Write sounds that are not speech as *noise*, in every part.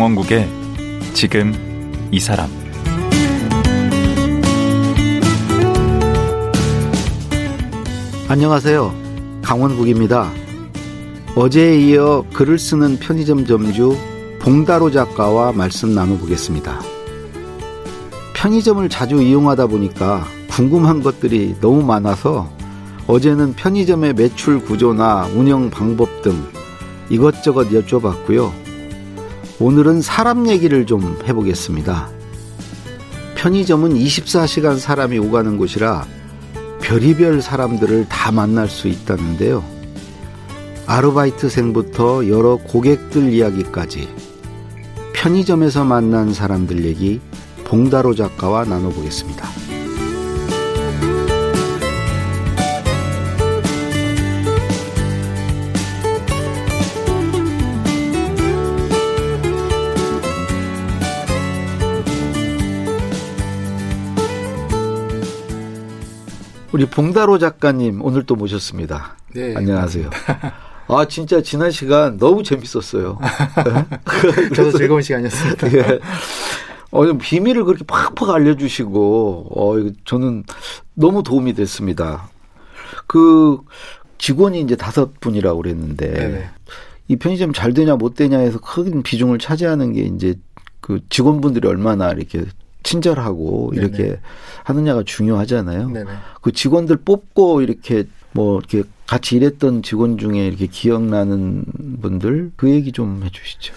강원국의 지금 이 사람 안녕하세요. 강원국입니다. 어제에 이어 글을 쓰는 편의점 점주 봉다로 작가와 말씀 나눠보겠습니다. 편의점을 자주 이용하다 보니까 궁금한 것들이 너무 많아서 어제는 편의점의 매출 구조나 운영 방법 등 이것저것 여쭤봤고요. 오늘은 사람 얘기를 좀 해보겠습니다. 편의점은 24시간 사람이 오가는 곳이라 별의별 사람들을 다 만날 수 있다는데요. 아르바이트생부터 여러 고객들 이야기까지 편의점에서 만난 사람들 얘기 봉다로 작가와 나눠보겠습니다. 우리 봉다로 작가님 오늘 또 모셨습니다. 네. 안녕하세요. 아 진짜 지난 시간 너무 재밌었어요. *laughs* 저도 즐거운 시간이었습니다. 예. 어, 비밀을 그렇게 팍팍 알려주시고, 어, 저는 너무 도움이 됐습니다. 그 직원이 이제 다섯 분이라고 그랬는데, 네네. 이 편의점 잘 되냐 못 되냐 해서 큰 비중을 차지하는 게 이제 그 직원분들이 얼마나 이렇게 친절하고 네네. 이렇게 하느냐가 중요하잖아요. 네네. 그 직원들 뽑고 이렇게 뭐 이렇게 같이 일했던 직원 중에 이렇게 기억나는 분들 그 얘기 좀 해주시죠.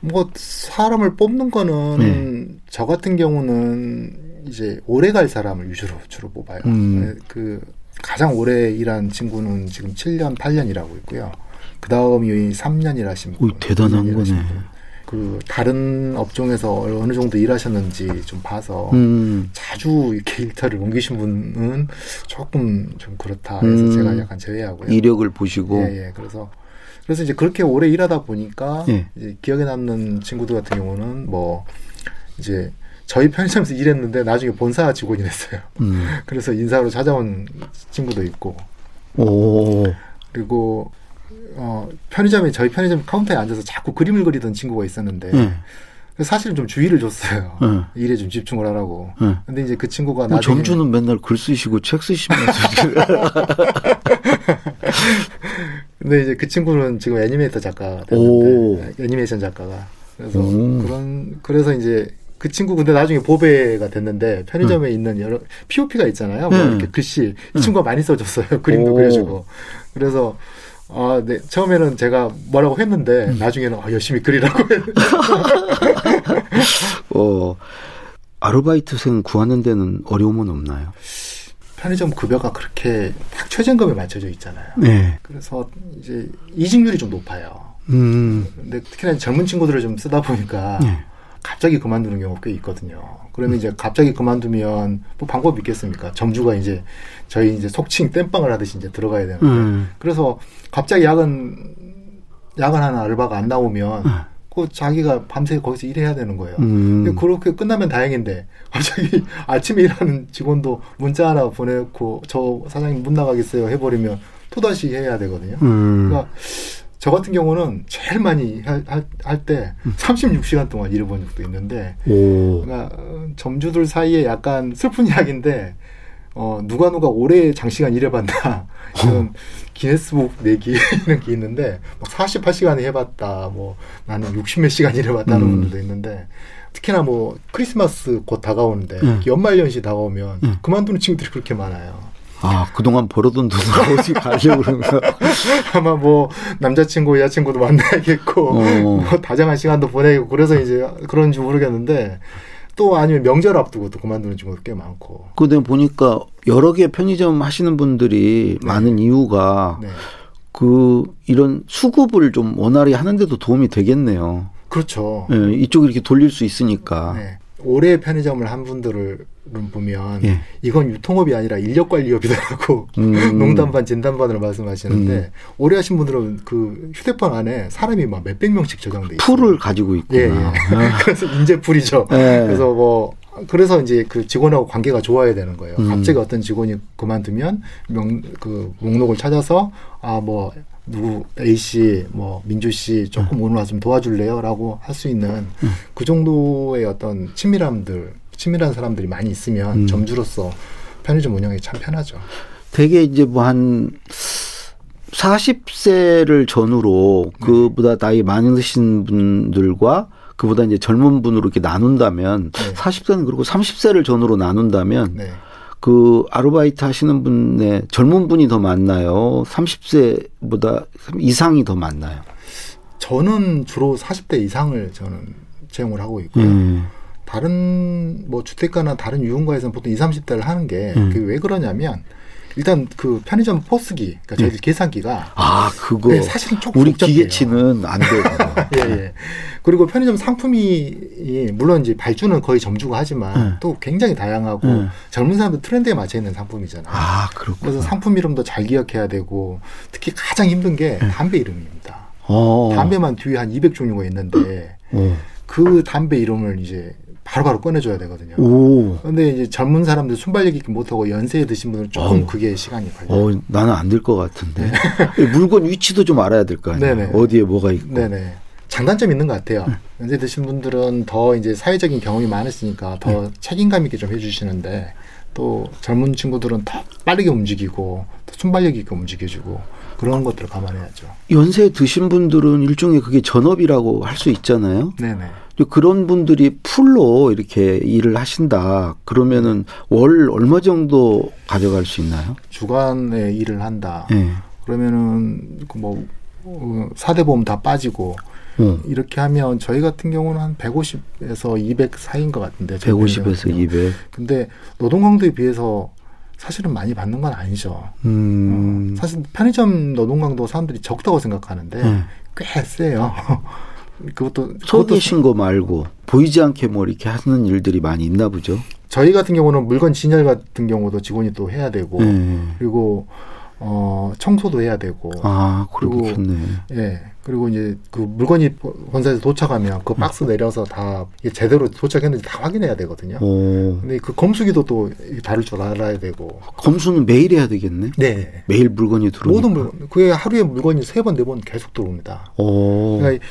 뭐 사람을 뽑는 거는 네. 저 같은 경우는 이제 오래 갈 사람을 위주로 주로 뽑아요. 음. 네, 그 가장 오래 일한 친구는 지금 7년, 8년이라고 있고요. 그 다음이 3년 일하신 분. 오, 대단한 2년 일하신 거네. 분. 그 다른 업종에서 어느 정도 일하셨는지 좀 봐서 음. 자주 이렇게 *laughs* 일터를 옮기신 분은 조금 좀 그렇다 해서 음. 제가 약간 제외하고요. 이력을 보시고 예, 예. 그래서 그래서 이제 그렇게 오래 일하다 보니까 예. 이제 기억에 남는 친구들 같은 경우는 뭐 이제 저희 편의점에서 일했는데 나중에 본사 직원이 됐어요. 음. *laughs* 그래서 인사로 찾아온 친구도 있고 오. 그리고 어 편의점에 저희 편의점 카운터에 앉아서 자꾸 그림을 그리던 친구가 있었는데 예. 그래서 사실 좀 주의를 줬어요. 예. 일에 좀 집중을 하라고. 예. 근데 이제 그 친구가 뭐 나중에 점주는 맨날 글 쓰시고 책 쓰시면서 *laughs* 근데 이제 그 친구는 지금 애니메이터 작가가 오. 됐는데 애니메이션 작가가 그래서 음. 그런 그래서 이제 그 친구 근데 나중에 보배가 됐는데 편의점에 있는 여러 POP가 있잖아요. 뭐 음. 이렇게 글씨 이 친구가 많이 써줬어요. 그림도 오. 그려주고 그래서 아, 네. 처음에는 제가 뭐라고 했는데 음. 나중에는 아, 열심히 그리라고 *laughs* 어 아르바이트생 구하는 데는 어려움은 없나요? 편의점 급여가 그렇게 딱 최저임금에 맞춰져 있잖아요. 네. 그래서 이제 이직률이 좀 높아요. 음. 근데 특히나 젊은 친구들을 좀 쓰다 보니까 네. 갑자기 그만두는 경우가 꽤 있거든요. 그러면 이제 갑자기 그만두면 뭐 방법이 있겠습니까? 점주가 이제 저희 이제 속칭 땜빵을 하듯이 이제 들어가야 되는데 음. 그래서 갑자기 야근 야근하는 알바가 안 나오면 음. 그 자기가 밤새 거기서 일해야 되는 거예요. 음. 그렇게 끝나면 다행인데 갑자기 *laughs* 아침에 일하는 직원도 문자 하나 보내고 저 사장님 못 나가겠어요 해버리면 또 다시 해야 되거든요. 음. 그러니까 저 같은 경우는 제일 많이 할때 음. 36시간 동안 일해본 적도 있는데 오. 그러니까 어, 점주들 사이에 약간 슬픈 이야기인데 어, 누가 누가 오래 장시간 일해봤다 이런 기네스북 내기 이런 게 있는데 막 48시간 해봤다 뭐 나는 60몇 시간 일해봤다는 음. 분들도 있는데 특히나 뭐 크리스마스 곧 다가오는데 음. 연말 연시 다가오면 음. 그만두는 친구들이 그렇게 많아요. 아 그동안 벌어둔 돈을 어디 가려고 거야? 아마 뭐 남자친구 여자친구도 만나야겠고 어. 뭐 다정한 시간도 보내고 그래서 이제 그런지 모르겠는데 또 아니면 명절 앞두고 또 그만두는 친구도 꽤 많고 그 내가 보니까 여러 개 편의점 하시는 분들이 네. 많은 이유가 네 그 이런 수급을 좀 원활히 하는데도 도움이 되겠네요. 그렇죠 예, 이쪽 이렇게 돌릴 수 있으니까. 네. 오래 편의점을 한 분들을 보면 예. 이건 유통업이 아니라 인력 관리업이다라고 음. *laughs* 농담 반 진담 반으로 말씀하시는데 음. 오래 하신 분들은 그 휴대폰 안에 사람이 막 몇백 명씩 저장돼 있어요. 풀을 가지고 있구나. 예, 예. *laughs* 그래서 인재풀이죠. 예. 그래서 뭐 그래서 이제 그 직원하고 관계가 좋아야 되는 거예요. 음. 갑자기 어떤 직원이 그만두면 명, 그 목록을 찾아서 아뭐 누구 A 씨, 뭐 민주 씨 조금 오늘 와서 좀 도와줄래요?라고 할 수 있는 음. 그 정도의 어떤 친밀함들, 친밀한 사람들이 많이 있으면 음. 점주로서 편의점 운영이 참 편하죠. 되게 이제 뭐 한 40세를 전후로 그보다 나이 많으신 분들과 그보다 이제 젊은 분으로 이렇게 나눈다면 네. 40세는 그리고 30세를 전후로 나눈다면 네. 그 아르바이트 하시는 분의 젊은 분이 더 많나요? 30세보다 이상이 더 많나요? 저는 주로 40대 이상을 저는 채용을 하고 있고요. 음. 다른 뭐 주택가나 다른 유흥가에서는 보통 20, 30대를 하는 게 음. 그게 왜 그러냐면 일단 그 편의점 포스기, 그러니까 저희들 계산기가 아 그거 네, 사실은 조금 우리 복잡해요. 기계치는 안 돼요. *laughs* 예, 예. 그리고 편의점 상품이 이, 물론 이제 발주는 거의 점주가 하지만 네. 또 굉장히 다양하고 네. 젊은 사람들 트렌드에 맞춰 있는 상품이잖아요. 아 그렇구나. 그래서 상품 이름도 잘 기억해야 되고 특히 가장 힘든 게 네. 담배 이름입니다. 어. 담배만 뒤에 한 200종류가 있는데 어. 그 담배 이름을 이제 바로바로 꺼내줘야 되거든요. 오. 근데 이제 젊은 사람들 순발력 있게 못하고 연세에 드신 분들은 조금 어우. 그게 시간이 걸려요. 어, 나는 안 될 것 같은데. *laughs* 물건 위치도 좀 알아야 될 거 아니에요. 네. 네네. 어디에 뭐가 있고. 네네. 장단점 있는 것 같아요. 네. 연세 드신 분들은 더 이제 사회적인 경험이 많으시니까 더 네. 책임감 있게 좀 해주시는데 또 젊은 친구들은 더 빠르게 움직이고 더 순발력 있게 움직여주고 그런 것들을 감안해야죠. 연세 드신 분들은 일종의 그게 전업이라고 할 수 있잖아요. 네네. 그런 분들이 풀로 이렇게 일을 하신다. 그러면은 월 얼마 정도 가져갈 수 있나요? 주간에 일을 한다. 예. 그러면은 그뭐 사대 보험 다 빠지고 어. 이렇게 하면 저희 같은 경우는 한 150에서 200 사이인 것 같은데. 저희 150에서 같은 경우는. 200. 근데 노동 강도에 비해서 사실은 많이 받는 건 아니죠. 음. 어, 사실 편의점 노동 강도 사람들이 적다고 생각하는데 네. 꽤 세요. *laughs* 그것도 서 그것도 계신 거 말고 보이지 않게 뭐 이렇게 하는 일들이 많이 있나 보죠. 저희 같은 경우는 물건 진열 같은 경우도 직원이 또 해야 되고 예. 그리고 어 청소도 해야 되고 아, 그리고 그렇겠네. 예 그리고 이제 그 물건이 본사에서 도착하면 그 박스 내려서 다 이게 제대로 도착했는지 다 확인해야 되거든요. 오. 근데 그 검수기도 또 다룰 줄 알아야 되고. 검수는 매일 해야 되겠네. 네. 매일 물건이 들어오니까. 모든 물건 그게 하루에 물건이 세 번 네 번 계속 들어옵니다. 오. 그러니까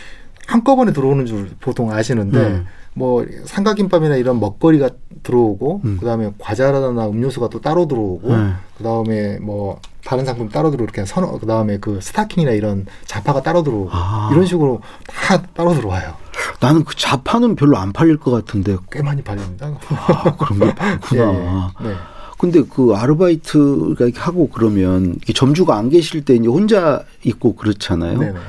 한꺼번에 들어오는 줄 보통 아시는데 음. 뭐 삼각김밥이나 이런 먹거리가 들어오고 음. 그다음에 과자나 음료수가 또 따로 들어오고 네. 그다음에 뭐 다른 상품 따로 들어오고 이렇게 선 그다음에 그 스타킹이나 이런 자파가 따로 들어오고 아. 이런 식으로 다 따로 들어와요. 나는 그 자파는 별로 안 팔릴 것 같은데. 꽤 많이 팔립니다. 아, 그런 게 많구나. *laughs* 예, 예. 네. 근데 그 아르바이트가 이렇게 하고 그러면 점주가 안 계실 때 이제 혼자 있고 그렇잖아요. 네네.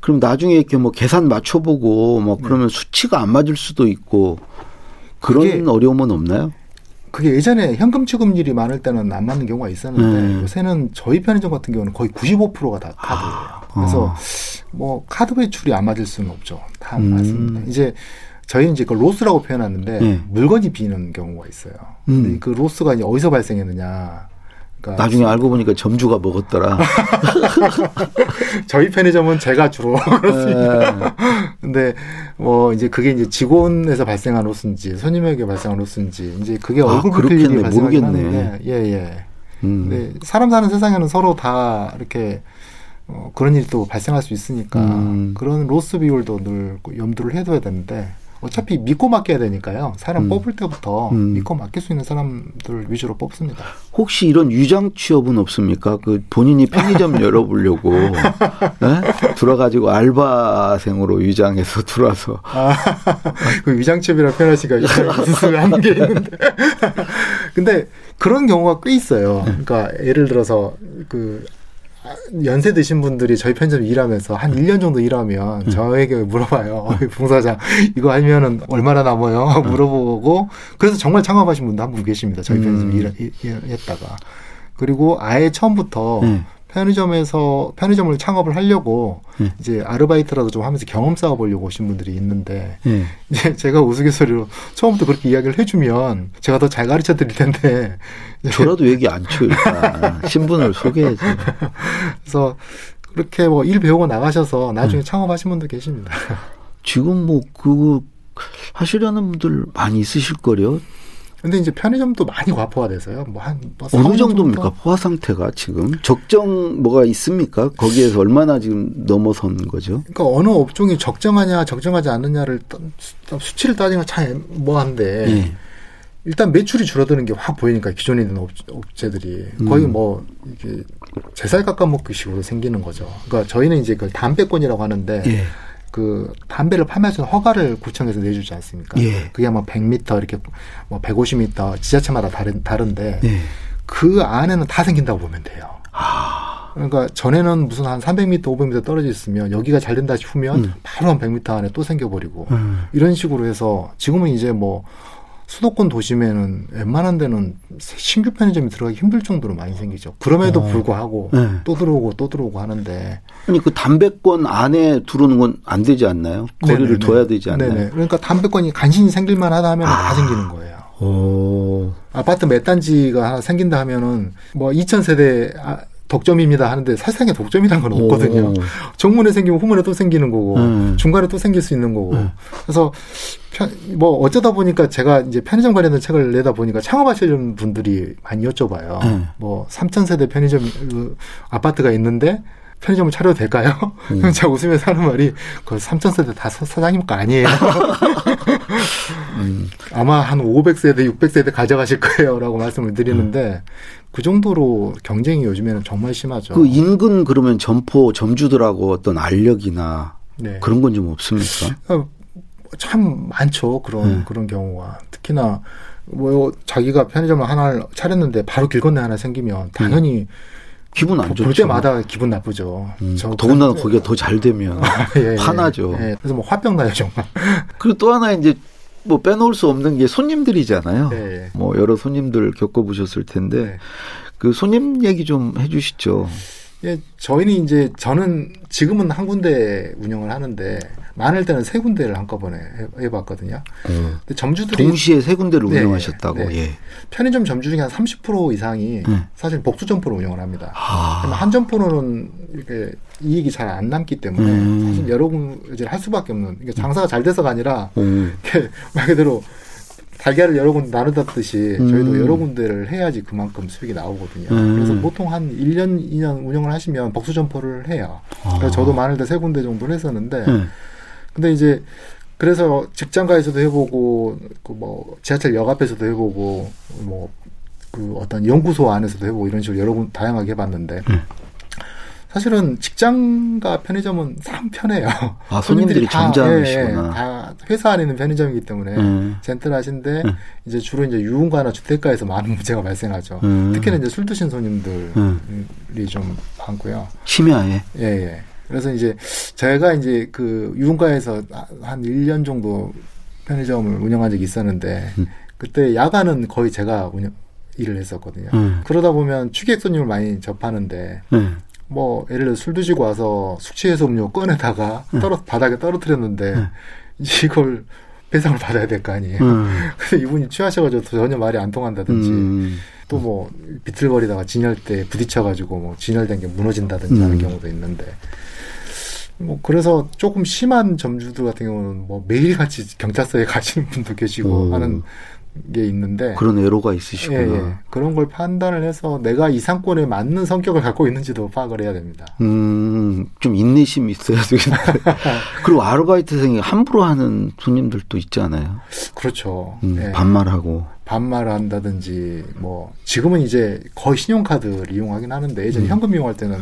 그럼 나중에 이렇게 뭐 계산 맞춰보고 뭐 그러면 수치가 안 맞을 수도 있고 그런 네. 어려움은 없나요? 그게 예전에 현금 취급률이 많을 때는 안 맞는 경우가 있었는데 네. 요새는 저희 편의점 같은 경우는 거의 95%가 다 카드예요. 그래서 아. 뭐 카드 배출이 안 맞을 수는 없죠. 다 음. 맞습니다. 이제 저희 이제 그 로스라고 표현하는데 네. 물건이 비는 경우가 있어요. 음. 근데 그 로스가 이제 어디서 발생했느냐? 그러니까 나중에 알고 보니까 점주가 먹었더라. *laughs* 저희 편의점은 제가 주로 *laughs* 그렇습니다. 네. 근데 뭐 이제 그게 이제 직원에서 발생한 로스인지 손님에게 발생한 로스인지 이제 그게 아, 얼굴 그렇겠네. 일이 발생하긴 모르겠네. 예예. 음. 네, 사람 사는 세상에는 서로 다 이렇게 어, 그런 일이 또 발생할 수 있으니까 음. 그런 로스 비율도 늘 염두를 해둬야 되는데 어차피 믿고 맡겨야 되니까요. 사람 음. 뽑을 때부터 음. 믿고 맡길 수 있는 사람들 위주로 뽑습니다. 혹시 이런 유장 취업은 없습니까? 그 본인이 편의점 *laughs* 열어보려고 네? 들어가지고 알바생으로 유장해서 들어와서 아, *laughs* 그 위장첩이라 표현하시니까 있는 *laughs* 게 있는데. 근데 그런 경우가 꽤 있어요. 그러니까 예를 들어서 그 아, 연세 드신 분들이 저희 편의점 일하면서 한 1년 정도 일하면 저에게 물어봐요. *laughs* 어, 봉사장, 이거 하면은 얼마나 남아요? *laughs* 물어보고, 그래서 정말 창업하신 분도 한 분 계십니다. 저희 편의점 음. 일, 일, 일 했다가. 그리고 아예 처음부터 네. 편의점에서 편의점을 창업을 하려고 네. 이제 아르바이트라도 좀 하면서 경험 쌓아보려고 오신 분들이 있는데 예. 이제 제가 우스갯소리로 처음부터 그렇게 이야기를 해주면 제가 더 잘 가르쳐 드릴 텐데 저라도 얘기 안 쳐, 일단. 신분을 소개해야지. 그래서 그렇게 뭐 일 배우고 나가셔서 음. 나중에 창업하신 분도 계십니다. 지금 뭐, 그, 하시려는 분들 많이 있으실 거요. 근데 이제 편의점도 많이 과포화 돼서요. 뭐한 뭐 어느 4, 5년 정도입니까? 포화 상태가 지금 적정 뭐가 있습니까? 거기에서 얼마나 지금 넘어선 거죠? 그러니까 어느 업종이 적정하냐 적정하지 않느냐를 수치를 따지면 참 뭐한데 예. 일단 매출이 줄어드는 게 확 보이니까 기존에 있는 업, 업체들이 거의 음. 뭐 이게 제살 깎아먹기식으로 생기는 거죠. 그러니까 저희는 이제 그 담배권이라고 하는데 예. 그 담배를 있는 허가를 구청에서 내주지 않습니까? 예. 그게 뭐 100m 이렇게 뭐 150m 지자체마다 다른 다른데 예. 그 안에는 다 생긴다고 보면 돼요. 아. 그러니까 전에는 무슨 한 300m, 500m 떨어져 있으면 여기가 잘 된다 싶으면 음. 바로 한 100m 안에 또 생겨버리고 음. 이런 식으로 해서 지금은 이제 뭐 수도권 도심에는 웬만한 데는 신규 편의점이 들어가기 힘들 정도로 많이 생기죠. 그럼에도 어. 불구하고 네. 또 들어오고 또 들어오고 하는데 아니 그 담배권 안에 들어오는 건 안 되지 않나요? 거리를 네네네. 둬야 되지 않나요? 네네. 그러니까 담배권이 간신히 생길만 하다 하면 아. 다 생기는 거예요. 오. 아파트 몇 단지가 하나 생긴다 하면은 뭐 2,000 세대 아, 독점입니다 하는데 사실상의 독점이라는 건 없거든요. 오. 정문에 생기면 후문에 또 생기는 거고 음. 중간에 또 생길 수 있는 거고 음. 그래서 편, 뭐 어쩌다 보니까 제가 이제 편의점 관련된 책을 내다 보니까 창업하시는 분들이 많이 여쭤봐요. 음. 뭐 3,000세대 편의점 그 아파트가 있는데 편의점을 차려도 될까요? 음. *laughs* 제가 웃으면서 하는 말이 그 3,000세대 다 사- 사장님 거 아니에요. *laughs* 음. 아마 한 500세대, 600세대 가져가실 거예요라고 말씀을 드리는데 그 정도로 경쟁이 요즘에는 정말 심하죠. 그 인근 그러면 점포 점주들하고 어떤 알력이나 네. 그런 건 좀 없습니까? 어, 참 많죠 그런 음. 그런 경우가 특히나 뭐 자기가 편의점을 하나를 차렸는데 바로 길 건너 하나 생기면 당연히 기분 안볼 좋죠. 때마다 기분 나쁘죠. 음, 저 더군다나 편- 거기가 더 잘 되면 *laughs* 예, 예, 화나죠. 예. 그래서 뭐 화병 나요 정말. 그리고 또 하나 이제 뭐 빼놓을 수 없는 게 손님들이잖아요. 예, 예. 뭐 여러 손님들 겪어보셨을 텐데 네. 그 손님 얘기 좀 해주시죠. 예, 저희는 이제 저는 지금은 한 군데 운영을 하는데 많을 때는 세 군데를 한꺼번에 해- 해봤거든요. 근데 점주들이 동시에 세 군데를 네, 운영하셨다고. 네. 예. 편의점 점주 중에 한 30% 이상이 네. 사실 복수 점포로 운영을 합니다. 아. 한 점포로는 이렇게 이익이 잘 안 남기 때문에 음. 사실 여러 군데를 할 수밖에 없는 이게 장사가 잘 돼서가 아니라 오. 이렇게 *laughs* 말 그대로 달걀을 여러 군데 나누다듯이 음. 저희도 여러 군데를 해야지 그만큼 수익이 나오거든요. 음. 그래서 보통 한 1년, 2년 운영을 하시면 복수 점포를 해요. 아. 그래서 저도 많을 때 세 군데 정도를 했었는데 네. 근데 이제 그래서 직장가에서도 해보고 그 뭐 지하철 역 앞에서도 해보고 뭐 그 어떤 연구소 안에서도 해보고 이런 식으로 여러 군 다양하게 해봤는데 음. 사실은 직장과 편의점은 참 편해요. 아, *laughs* 손님들이 점잖으시구나. 예, 예, 다 회사 안에 있는 편의점이기 때문에 음. 젠틀하신데 음. 이제 주로 이제 유흥가나 주택가에서 많은 문제가 발생하죠. 음. 특히나 이제 술 드신 손님들이 음. 좀 많고요. 심야에. 예, 예. 그래서 이제 제가 이제 그 유흥가에서 한 1년 정도 편의점을 운영한 적이 있었는데 음. 그때 야간은 거의 제가 운영 일을 했었거든요. 음. 그러다 보면 취객 손님을 많이 접하는데 네. 뭐 예를 들어 술 드시고 와서 숙취해소 음료 꺼내다가 떨어 바닥에 떨어뜨렸는데 음. 이걸 배상을 받아야 될 거 아니에요. 음. *laughs* 근데 이분이 취하셔가지고 전혀 말이 안 통한다든지 음. 또뭐 비틀거리다가 진열대 부딪혀가지고 뭐 진열된 게 무너진다든지 하는 음. 경우도 있는데 뭐 그래서 조금 심한 점주들 같은 경우는 뭐 매일같이 경찰서에 *laughs* 가시는 분도 계시고 오. 하는 게 있는데 그런 애로가 예, 있으시구나. 예. 그런 걸 판단을 해서 내가 이 상권에 맞는 성격을 갖고 있는지도 파악을 해야 됩니다. 음, 좀 인내심이 있어야 되겠는데. *laughs* 그리고 아르바이트생이 함부로 하는 손님들도 있잖아요. 그렇죠. 음, 예. 반말하고. 반말을 한다든지 뭐 지금은 이제 거의 신용카드를 이용하긴 하는데 예전에 음. 현금 이용할 때는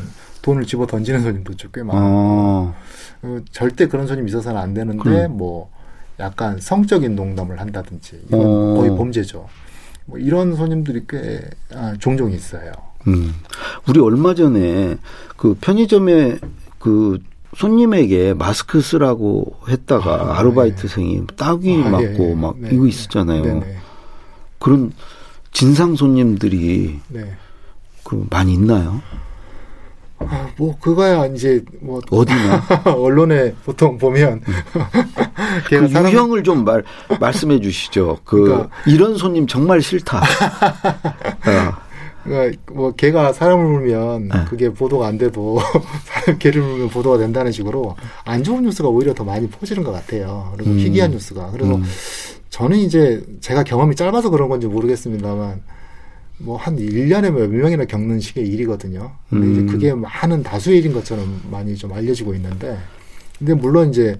돈을 집어 던지는 손님도 좀꽤 많아요. 어, 어, 절대 그런 손님 있어서는 안 되는데 음. 뭐 약간 성적인 농담을 한다든지 이건 어. 거의 범죄죠. 뭐 이런 손님들이 꽤 아, 종종 있어요. 음. 우리 얼마 전에 그 편의점에 그 손님에게 마스크 쓰라고 했다가 아, 아, 르바이트생이 따귀 아, 맞고 예, 예. 막 네, 이거 네. 있었잖아요. 네네. 그런 진상 손님들이 네. 그 많이 있나요? 아, 뭐 그거야 이제 뭐 어디나? *laughs* 언론에 보통 보면 *laughs* 그 걔가 사람 유형을 좀 말, 말씀해 주시죠. 그, 그러니까- 이런 손님 정말 싫다. *laughs* 어, 그러니까 뭐 개가 사람을 물면 네. 그게 보도가 안 돼도 사람 개를 물면 보도가 된다는 식으로 안 좋은 뉴스가 오히려 더 많이 퍼지는 것 같아요. 그리고 음. 희귀한 뉴스가 그래서 음. 저는 이제 제가 경험이 짧아서 그런 건지 모르겠습니다만 뭐 한 1년에 몇 명이나 겪는 식의 일이거든요. 근데 음. 이제 그게 많은 다수의 일인 것처럼 많이 좀 알려지고 있는데 근데 물론 이제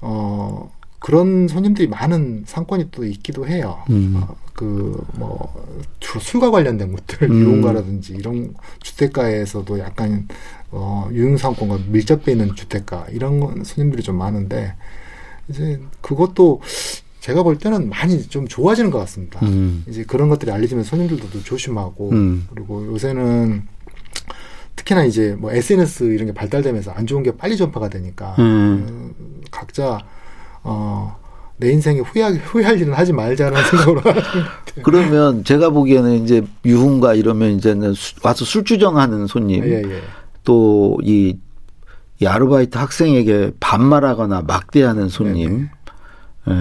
어 그런 손님들이 많은 상권이 또 있기도 해요. 음. 어, 그뭐 주로 술과 관련된 것들 음. 유흥가라든지 이런 주택가에서도 약간 어 유흥 상권과 밀접돼 있는 주택가 이런 건 손님들이 좀 많은데 이제 그것도 제가 볼 때는 많이 좀 좋아지는 것 같습니다. 음. 이제 그런 것들이 알려지면 손님들도 좀 조심하고 음. 그리고 요새는 특히나 이제 뭐 SNS 이런 게 발달되면서 안 좋은 게 빨리 전파가 되니까 음. 어, 각자 어, 내 인생에 후회할, 후회할 일은 하지 말자는 *laughs* 생각으로. 그러면 제가 보기에는 이제 유흥가 이러면 이제는 수- 와서 술주정하는 손님 예, 예. 또이 이 아르바이트 학생에게 반말하거나 막대하는 손님, 예.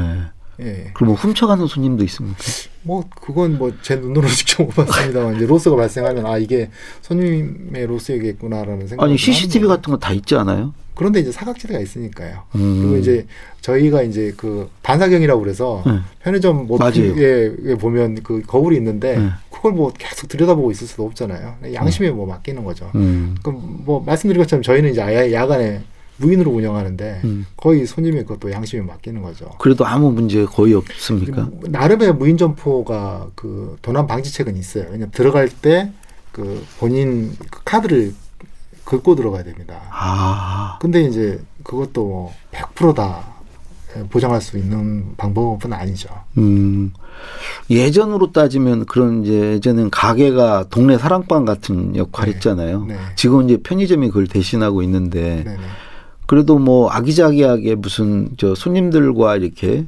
예. 그리고 뭐 훔쳐가는 손님도 있습니까? 뭐 그건 뭐 제 눈으로 *laughs* 직접 못 봤습니다만 이제 로스가 발생하면 아 이게 손님의 로스이겠구나라는 생각. 아니 CCTV 같은 거 다 있지 않아요? 그런데 이제 사각지대가 있으니까요. 음. 그리고 이제 저희가 이제 그 반사경이라고 그래서 네. 편의점 뭐 맞아요. 뒤에 보면 그 거울이 있는데 네. 그걸 뭐 계속 들여다보고 있을 수도 없잖아요. 양심에 뭐 맡기는 거죠. 음. 그럼 뭐 말씀드린 것처럼 저희는 이제 야간에 무인으로 운영하는데 음. 거의 손님의 그것도 양심에 맡기는 거죠. 그래도 아무 문제 거의 없습니까? 나름의 무인 점포가 그 도난 방지책은 있어요. 왜냐면 들어갈 때 그 본인 그 카드를 긁고 들어가야 됩니다. 아, 근데 이제 그것도 뭐 100%다 보장할 수 있는 방법은 아니죠. 음. 예전으로 따지면 그런 이제 예전엔 가게가 동네 사랑방 같은 역할 네. 했잖아요. 네. 지금 이제 편의점이 그걸 대신하고 있는데 네네. 그래도 뭐 아기자기하게 무슨 저 손님들과 이렇게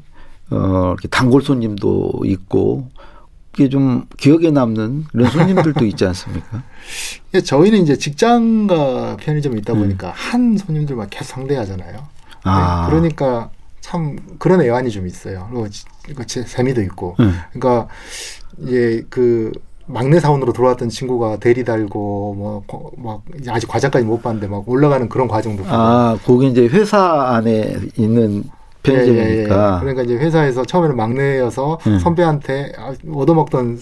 어 이렇게 단골 손님도 있고 이게 좀 기억에 남는 이런 손님들도 있지 않습니까? *laughs* 예, 저희는 이제 직장과 편의점이 있다 음. 보니까 한 손님들만 계속 상대하잖아요. 아. 네, 그러니까 참 그런 애환이 좀 있어요. 그리고 재미도 있고. 네. 그러니까 이제 그 막내 사원으로 들어왔던 친구가 대리 달고 뭐막 이제 아직 과장까지 못 봤는데 막 올라가는 그런 과정도. 아, 거기 이제 회사 안에 있는 편의점이니까. 예, 예, 예. 그러니까 이제 회사에서 처음에는 막내여서 음. 선배한테 아, 얻어먹던.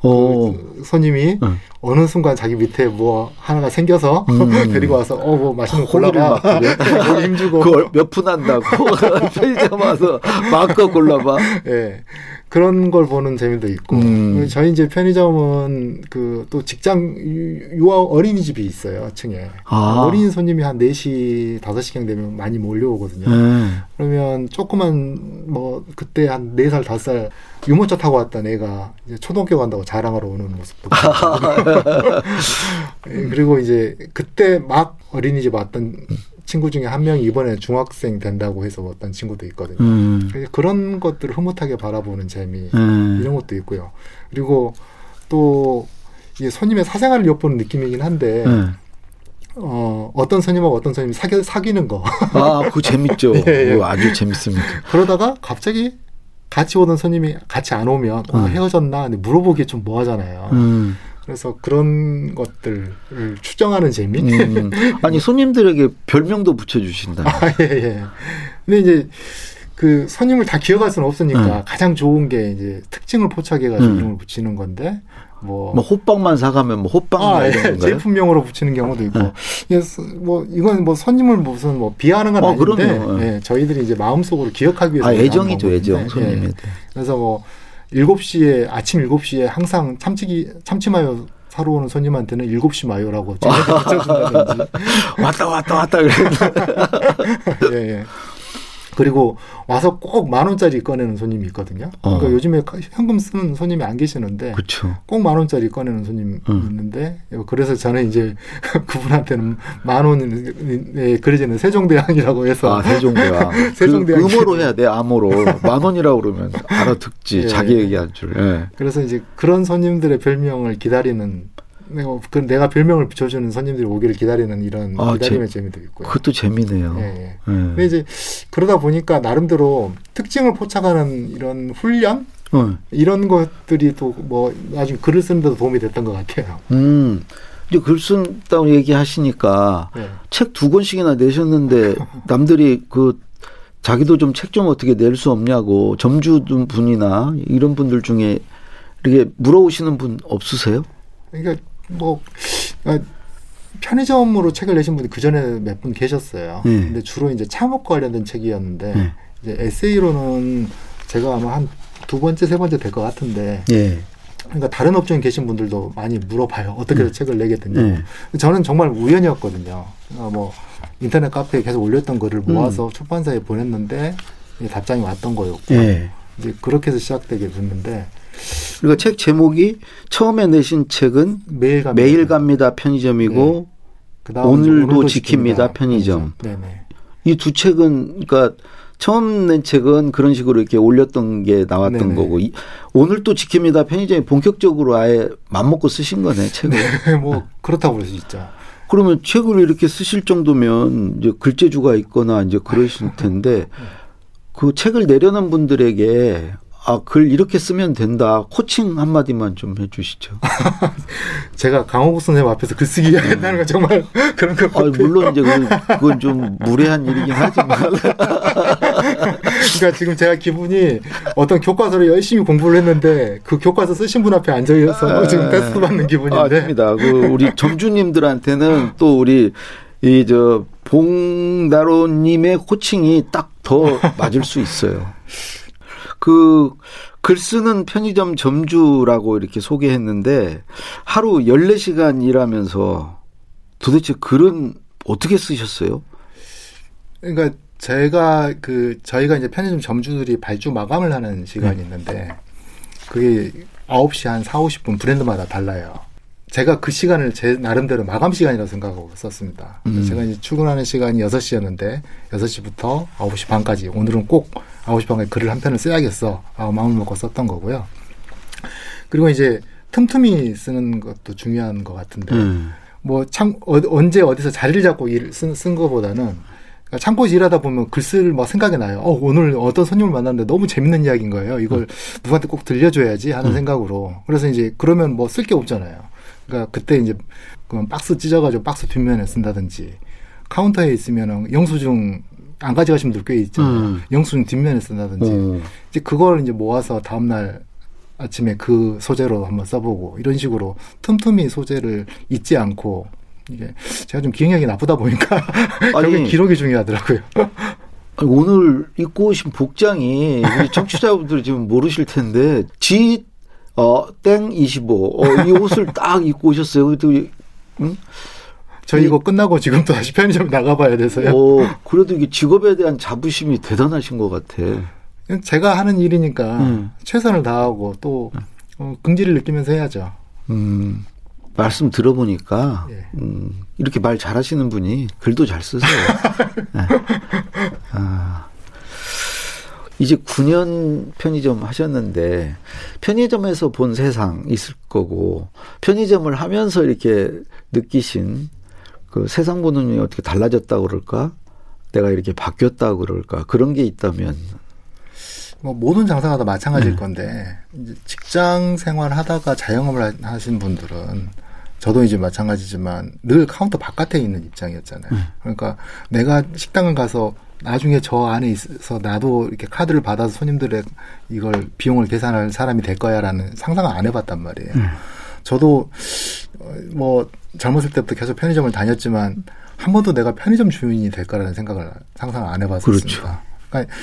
그 손님이 음. 어느 순간 자기 밑에 뭐 하나가 생겨서 음. *laughs* 데리고 와서 어 뭐 맛있는 거 골라봐 막 그래? 거기 힘주고 그걸 몇푼 한다고 *laughs* 편의점 와서 마음껏 골라봐. 예 그런 걸 보는 재미도 있고 음. 저희 이제 편의점은 그 또 직장 유- 유아 어린이집이 있어요 층에 아. 어린이 손님이 한 4시 5시경 되면 많이 몰려오거든요 네. 그러면 조그만 뭐 그때 한 4살 5살 유모차 타고 왔던 애가 이제 초등학교 간다고 자랑하러 오는 모습도 *laughs* 예, 그리고 이제 그때 막 어린이집 왔던 친구 중에 한 명이 이번에 중학생 된다고 해서 왔던 친구도 있거든요. 음. 그런 것들을 흐뭇하게 바라보는 재미 네. 이런 것도 있고요. 그리고 또 이게 손님의 사생활을 엿보는 느낌이긴 한데 네. 어, 어떤 손님하고 어떤 손님이 사귀, 사귀는 거 아, 그거 재밌죠. *laughs* 예, 예. 아주 재밌습니다. 그러다가 갑자기 같이 오던 손님이 같이 안 오면 어, 음. 헤어졌나 근데 물어보기 좀 뭐하잖아요. 음. 그래서 그런 것들을 추정하는 재미. 음. 아니 손님들에게 별명도 붙여주신다. 아, 예, 예. 근데 이제 그 손님을 다 기억할 수는 없으니까 음. 가장 좋은 게 이제 특징을 포착해가지고 음. 이름을 붙이는 건데 뭐. 뭐 호빵만 사가면 뭐 호빵 아, 이런 예. 건가요? 제품명으로 붙이는 경우도 있고. 네. 예, 스- 뭐, 이건 뭐 손님을 무슨 뭐 비하하는 건 어, 아닌데, 그럼요. 예, 저희들이 이제 마음속으로 기억하기 위해서. 아 애정이죠 애정 손님에 예. 대해. 그래서 뭐, 7시에, 아침 7시에 항상 참치기, 참치마요 사러 오는 손님한테는 7시 마요라고. *laughs* 왔다 왔다 왔다 그래. *laughs* 예, 예. 그리고 와서 꼭 만 원짜리 꺼내는 손님이 있거든요. 그러니까 어. 요즘에 현금 쓰는 손님이 안 계시는데. 꼭 만 원짜리 꺼내는 손님이 음. 있는데 그래서 저는 이제 *laughs* 그분한테는 만 원에 그려지는 세종대왕이라고 해서 아 세종대왕. *laughs* 그 세종대왕. 음어로 해야 돼 암호로 만 원이라고 그러면 알아듣지 예. 자기 얘기할 줄. 예. 그래서 이제 그런 손님들의 별명을 기다리는 내가, 그 내가 별명을 붙여주는 손님들이 오기를 기다리는 이런 아, 기다림의 재 미도 있고요. 그것도 재미네요. 예, 예. 예. 근데 이제 그러다 보니까 나름대로 특징을 포착하는 이런 훈련 어. 이런 것들이 또 뭐 나중에 글을 쓰는데도 도움이 됐던 것 같아요. 음. 이제 글 쓴다고 얘기하시니까 네. 책두 권씩이나 내셨는데 *laughs* 남들이 그 자기도 좀책좀 어떻게 낼 수 없냐고 점주 분이나 이런 분들 중에 이렇게 물어오시는 분 없으세요? 그러니까 뭐 아, 편의점으로 책을 내신 분이 그 전에 몇 분 계셨어요. 네. 근데 주로 이제 창업 관련된 책이었는데 네. 이제 에세이로는 제가 아마 한 두 번째 세 번째 될 것 같은데 예. 그러니까 다른 업종에 계신 분들도 많이 물어봐요. 어떻게 해서 책을 내게 됐냐고. 네. 저는 정말 우연이었거든요. 어, 뭐 인터넷 카페에 계속 올렸던 글을 모아서 음. 출판사에 보냈는데 답장이 왔던 거였고 예. 이제 그렇게 해서 시작되게 됐는데 그리고 책 제목이 처음에 내신 책은 매일 갑니다. 매일 갑니다 편의점이고 그다음 오늘도 이제 지킵니다, 편의점. 네네. 이두 책은 그러니까 처음 낸 책은 그런 식으로 이렇게 올렸던 게 나왔던 네네. 거고 이, 오늘 또 지킵니다 편의점이 본격적으로 아예 맘먹고 쓰신 거네 책을. *laughs* 뭐 그렇다고 볼수 있죠. 그러면 책을 이렇게 쓰실 정도면 이제 글재주가 있거나 이제 그러실 텐데 *laughs* 그 책을 내려는 분들에게 아 글 이렇게 쓰면 된다 코칭 한 마디만 좀 해주시죠. *laughs* 제가 강호국 선생님 앞에서 글쓰기 이야기한다는 건 정말 *laughs* 그런 것 아, 같아요. 물론 이제 그건, 그건 좀 무례한 일이긴 하지만 *laughs* 그러니까 지금 제가 기분이 어떤 교과서를 열심히 공부를 했는데 그 교과서 쓰신 분 앞에 앉아 있어서 지금 테스트 받는 기분인데 아 닙니다. 그 우리 점주님들한테는 또 우리 이 저 봉나로님의 코칭이 딱 더 맞을 수 있어요. 그 글 쓰는 편의점 점주라고 이렇게 소개했는데 하루 14시간 일하면서 도대체 글은 어떻게 쓰셨어요? 그러니까 제가 그 저희가 이제 편의점 점주들이 발주 마감을 하는 시간이 있는데 그게 9시 한 4, 50분 브랜드마다 달라요. 제가 그 시간을 제 나름대로 마감 시간이라고 생각하고 썼습니다. 음. 제가 이제 출근하는 시간이 6시였는데 6시부터 9시 반까지 오늘은 꼭 9시 반까지 글을 한 편을 써야겠어. 아, 마음을 먹고 썼던 거고요. 그리고 이제 틈틈이 쓰는 것도 중요한 것 같은데 음. 뭐참 언제 어디서 자리를 잡고 일, 쓴, 쓴 거보다는 그러니까 창고에서 일하다 보면 글쓸 막 생각이 나요. 어, 오늘 어떤 손님을 만났는데 너무 재밌는 이야기인 거예요. 이걸 누구한테 꼭 들려줘야지 하는 생각으로. 그래서 이제 그러면 뭐 쓸 게 없잖아요. 그러니까 그때 이제 그 박스 찢어가지고 박스 뒷면에 쓴다든지 카운터에 있으면은 영수증 안 가져가신 분들 꽤 있잖아요. 음. 영수증 뒷면에 쓴다든지 어. 이제 그걸 이제 모아서 다음날 아침에 그 소재로 한번 써보고 이런 식으로 틈틈이 소재를 잊지 않고 이게 제가 좀 기억력이 나쁘다 보니까 *laughs* 결국 아니. 기록이 중요하더라고요. 아니, 오늘 입고 오신 복장이 우리 청취자분들 지금 모르실 텐데 G 어, 땡 25. 어, 이 옷을 딱 입고 오셨어요. 이- 응? 저 이거 끝나고 지금 또 다시 편의점 나가봐야 돼서요. 어, 그래도 이게 직업에 대한 자부심이 대단하신 것 같아. 제가 하는 일이니까 음. 최선을 다하고 또 어, 긍지를 느끼면서 해야죠. 음, 말씀 들어보니까, 예. 음, 이렇게 말 잘하시는 분이 글도 잘 쓰세요. *laughs* 네. 아, 이제 9년 편의점 하셨는데, 편의점에서 본 세상 있을 거고, 편의점을 하면서 이렇게 느끼신 그 세상 보는 눈이 어떻게 달라졌다고 그럴까? 내가 이렇게 바뀌었다고 그럴까? 그런 게 있다면, 뭐 모든 장사가 다 마찬가지일 네. 건데 이제 직장 생활 하다가 자영업을 하- 하신 분들은 저도 이제 마찬가지지만 늘 카운터 바깥에 있는 입장이었잖아요. 네. 그러니까 내가 식당을 가서 나중에 저 안에 있어서 나도 이렇게 카드를 받아서 손님들의 이걸 비용을 계산할 사람이 될 거야라는 상상을 안 해봤단 말이에요. 네. 저도 어, 뭐 젊었을 때부터 계속 편의점을 다녔지만 한 번도 내가 편의점 주인이 될 거라는 생각을 상상을 안 해봤었습니다. 그렇죠. 그러니까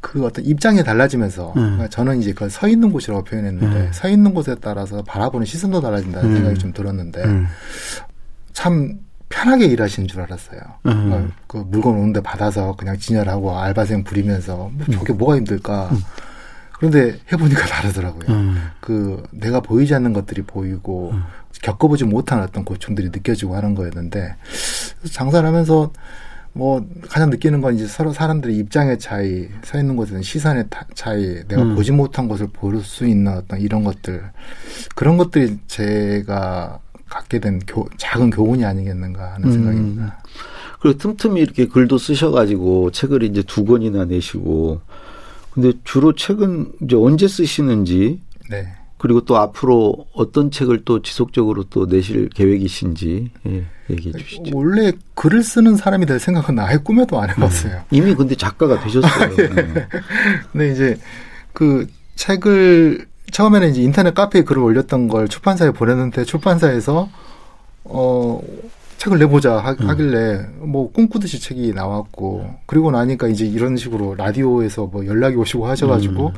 그 어떤 입장이 달라지면서 음. 그러니까 저는 이제 그걸 서 있는 곳이라고 표현했는데 음. 서 있는 곳에 따라서 바라보는 시선도 달라진다는 음. 생각이 좀 들었는데 음, 참 편하게 일하시는 줄 알았어요. 음. 어, 그 물건 오는데 받아서 그냥 진열하고 알바생 부리면서 뭐 저게 뭐가 힘들까. 그런데 해보니까 *laughs* 다르더라고요. 음, 그 내가 보이지 않는 것들이 보이고 겪어보지 못한 어떤 고충들이 느껴지고 하는 거였는데 장사를 하면서 뭐 가장 느끼는 건 이제 서로 사람들의 입장의 차이, 서 있는 곳에는 시선의 타- 차이, 내가 음. 보지 못한 것을 볼 수 있는 어떤 이런 것들 그런 것들이 제가 갖게 된 교- 작은 교훈이 아니겠는가 하는 음. 생각입니다. 그리고 틈틈이 이렇게 글도 쓰셔가지고 책을 이제 두 권이나 내시고, 근데 주로 책은 이제 언제 쓰시는지, 네. 그리고 또 앞으로 어떤 책을 또 지속적으로 또 내실 계획이신지 예, 얘기해 주시죠. 원래 글을 쓰는 사람이 될 생각은 아예 꿈에도 안 해봤어요. 음. 이미 근데 작가가 되셨어요. *laughs* 네. 근데 이제 그 책을 처음에는 이제 인터넷 카페에 글을 올렸던 걸 출판사에 보냈는데 출판사에서 어 책을 내보자 하, 음. 하길래 뭐 꿈꾸듯이 책이 나왔고 그리고 나니까 이제 이런 식으로 라디오에서 뭐 연락이 오시고 하셔가지고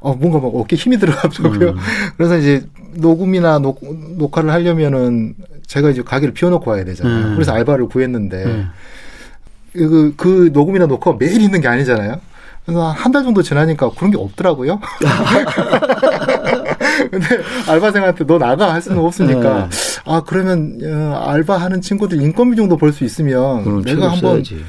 어 뭔가 막 어깨 힘이 들어가더라고요. 음. *laughs* 그래서 이제 녹음이나 녹, 녹화를 하려면은 제가 이제 가게를 비워놓고 와야 되잖아요. 음. 그래서 알바를 구했는데 네. 그, 그 녹음이나 녹화가 매일 있는 게 아니잖아요. 그래서 한 달 정도 지나니까 그런 게 없더라고요. *laughs* *laughs* 근데 알바생한테 너 나가 할 수는 없으니까 네. 아 그러면 어, 알바하는 친구들 인건비 정도 벌 수 있으면 내가 한번 써야지.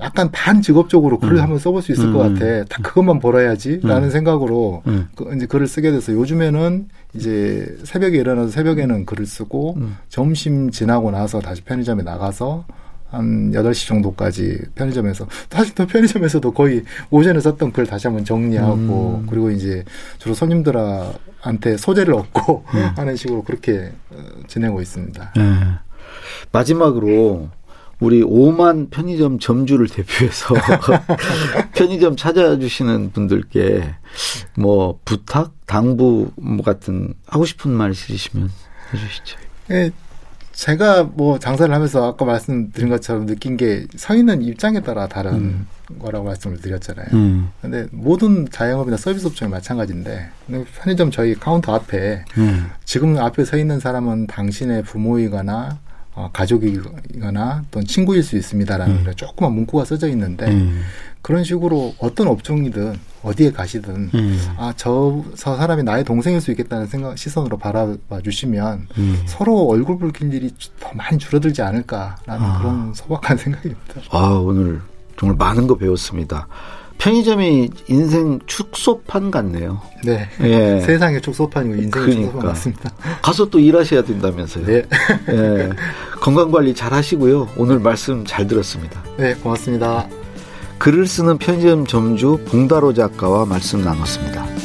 약간 반 직업적으로 글을 음. 한번 써볼 수 있을 음. 것 같아. 다 그것만 벌어야지라는 음. 생각으로 음. 그 이제 글을 쓰게 돼서 요즘에는 이제 새벽에 일어나서 새벽에는 글을 쓰고 음. 점심 지나고 나서 다시 편의점에 나가서 한 8시 정도까지 편의점에서 사실 또 편의점에서도 거의 오전에 썼던 글 다시 한번 정리하고 음. 그리고 이제 주로 손님들한테 소재를 얻고 음. *laughs* 하는 식으로 그렇게 어, 지내고 있습니다. 네. 마지막으로 우리 5만 편의점 점주를 대표해서 *laughs* 편의점 찾아주시는 분들께 뭐 부탁, 당부 뭐 같은 하고 싶은 말 있으시면 해주시죠. 예, 제가 뭐 장사를 하면서 아까 말씀드린 것처럼 느낀 게 서 있는 입장에 따라 다른 음. 거라고 말씀을 드렸잖아요. 음. 근데 모든 자영업이나 서비스 업종이 마찬가지인데 편의점 저희 카운터 앞에 음. 지금 앞에 서 있는 사람은 당신의 부모이거나 어, 가족이거나 또는 친구일 수 있습니다라는 음. 조그만 문구가 써져 있는데 음. 그런 식으로 어떤 업종이든 어디에 가시든 음. 아, 저, 저 사람이 나의 동생일 수 있겠다는 생각, 시선으로 바라봐 주시면 음. 서로 얼굴 붉힐 일이 더 많이 줄어들지 않을까라는 아. 그런 소박한 *laughs* 생각입니다. 아, 오늘 정말 많은 거 배웠습니다. 편의점이 인생 축소판 같네요. 네. 예. *laughs* 세상의 축소판이고 인생의 그러니까. 축소판 같습니다. *laughs* 가서 또 일하셔야 된다면서요. 네. 예. 건강 관리 잘 하시고요. 오늘 말씀 잘 들었습니다. 네, 고맙습니다. 글을 쓰는 편의점 점주 봉다로 작가와 말씀 나눴습니다.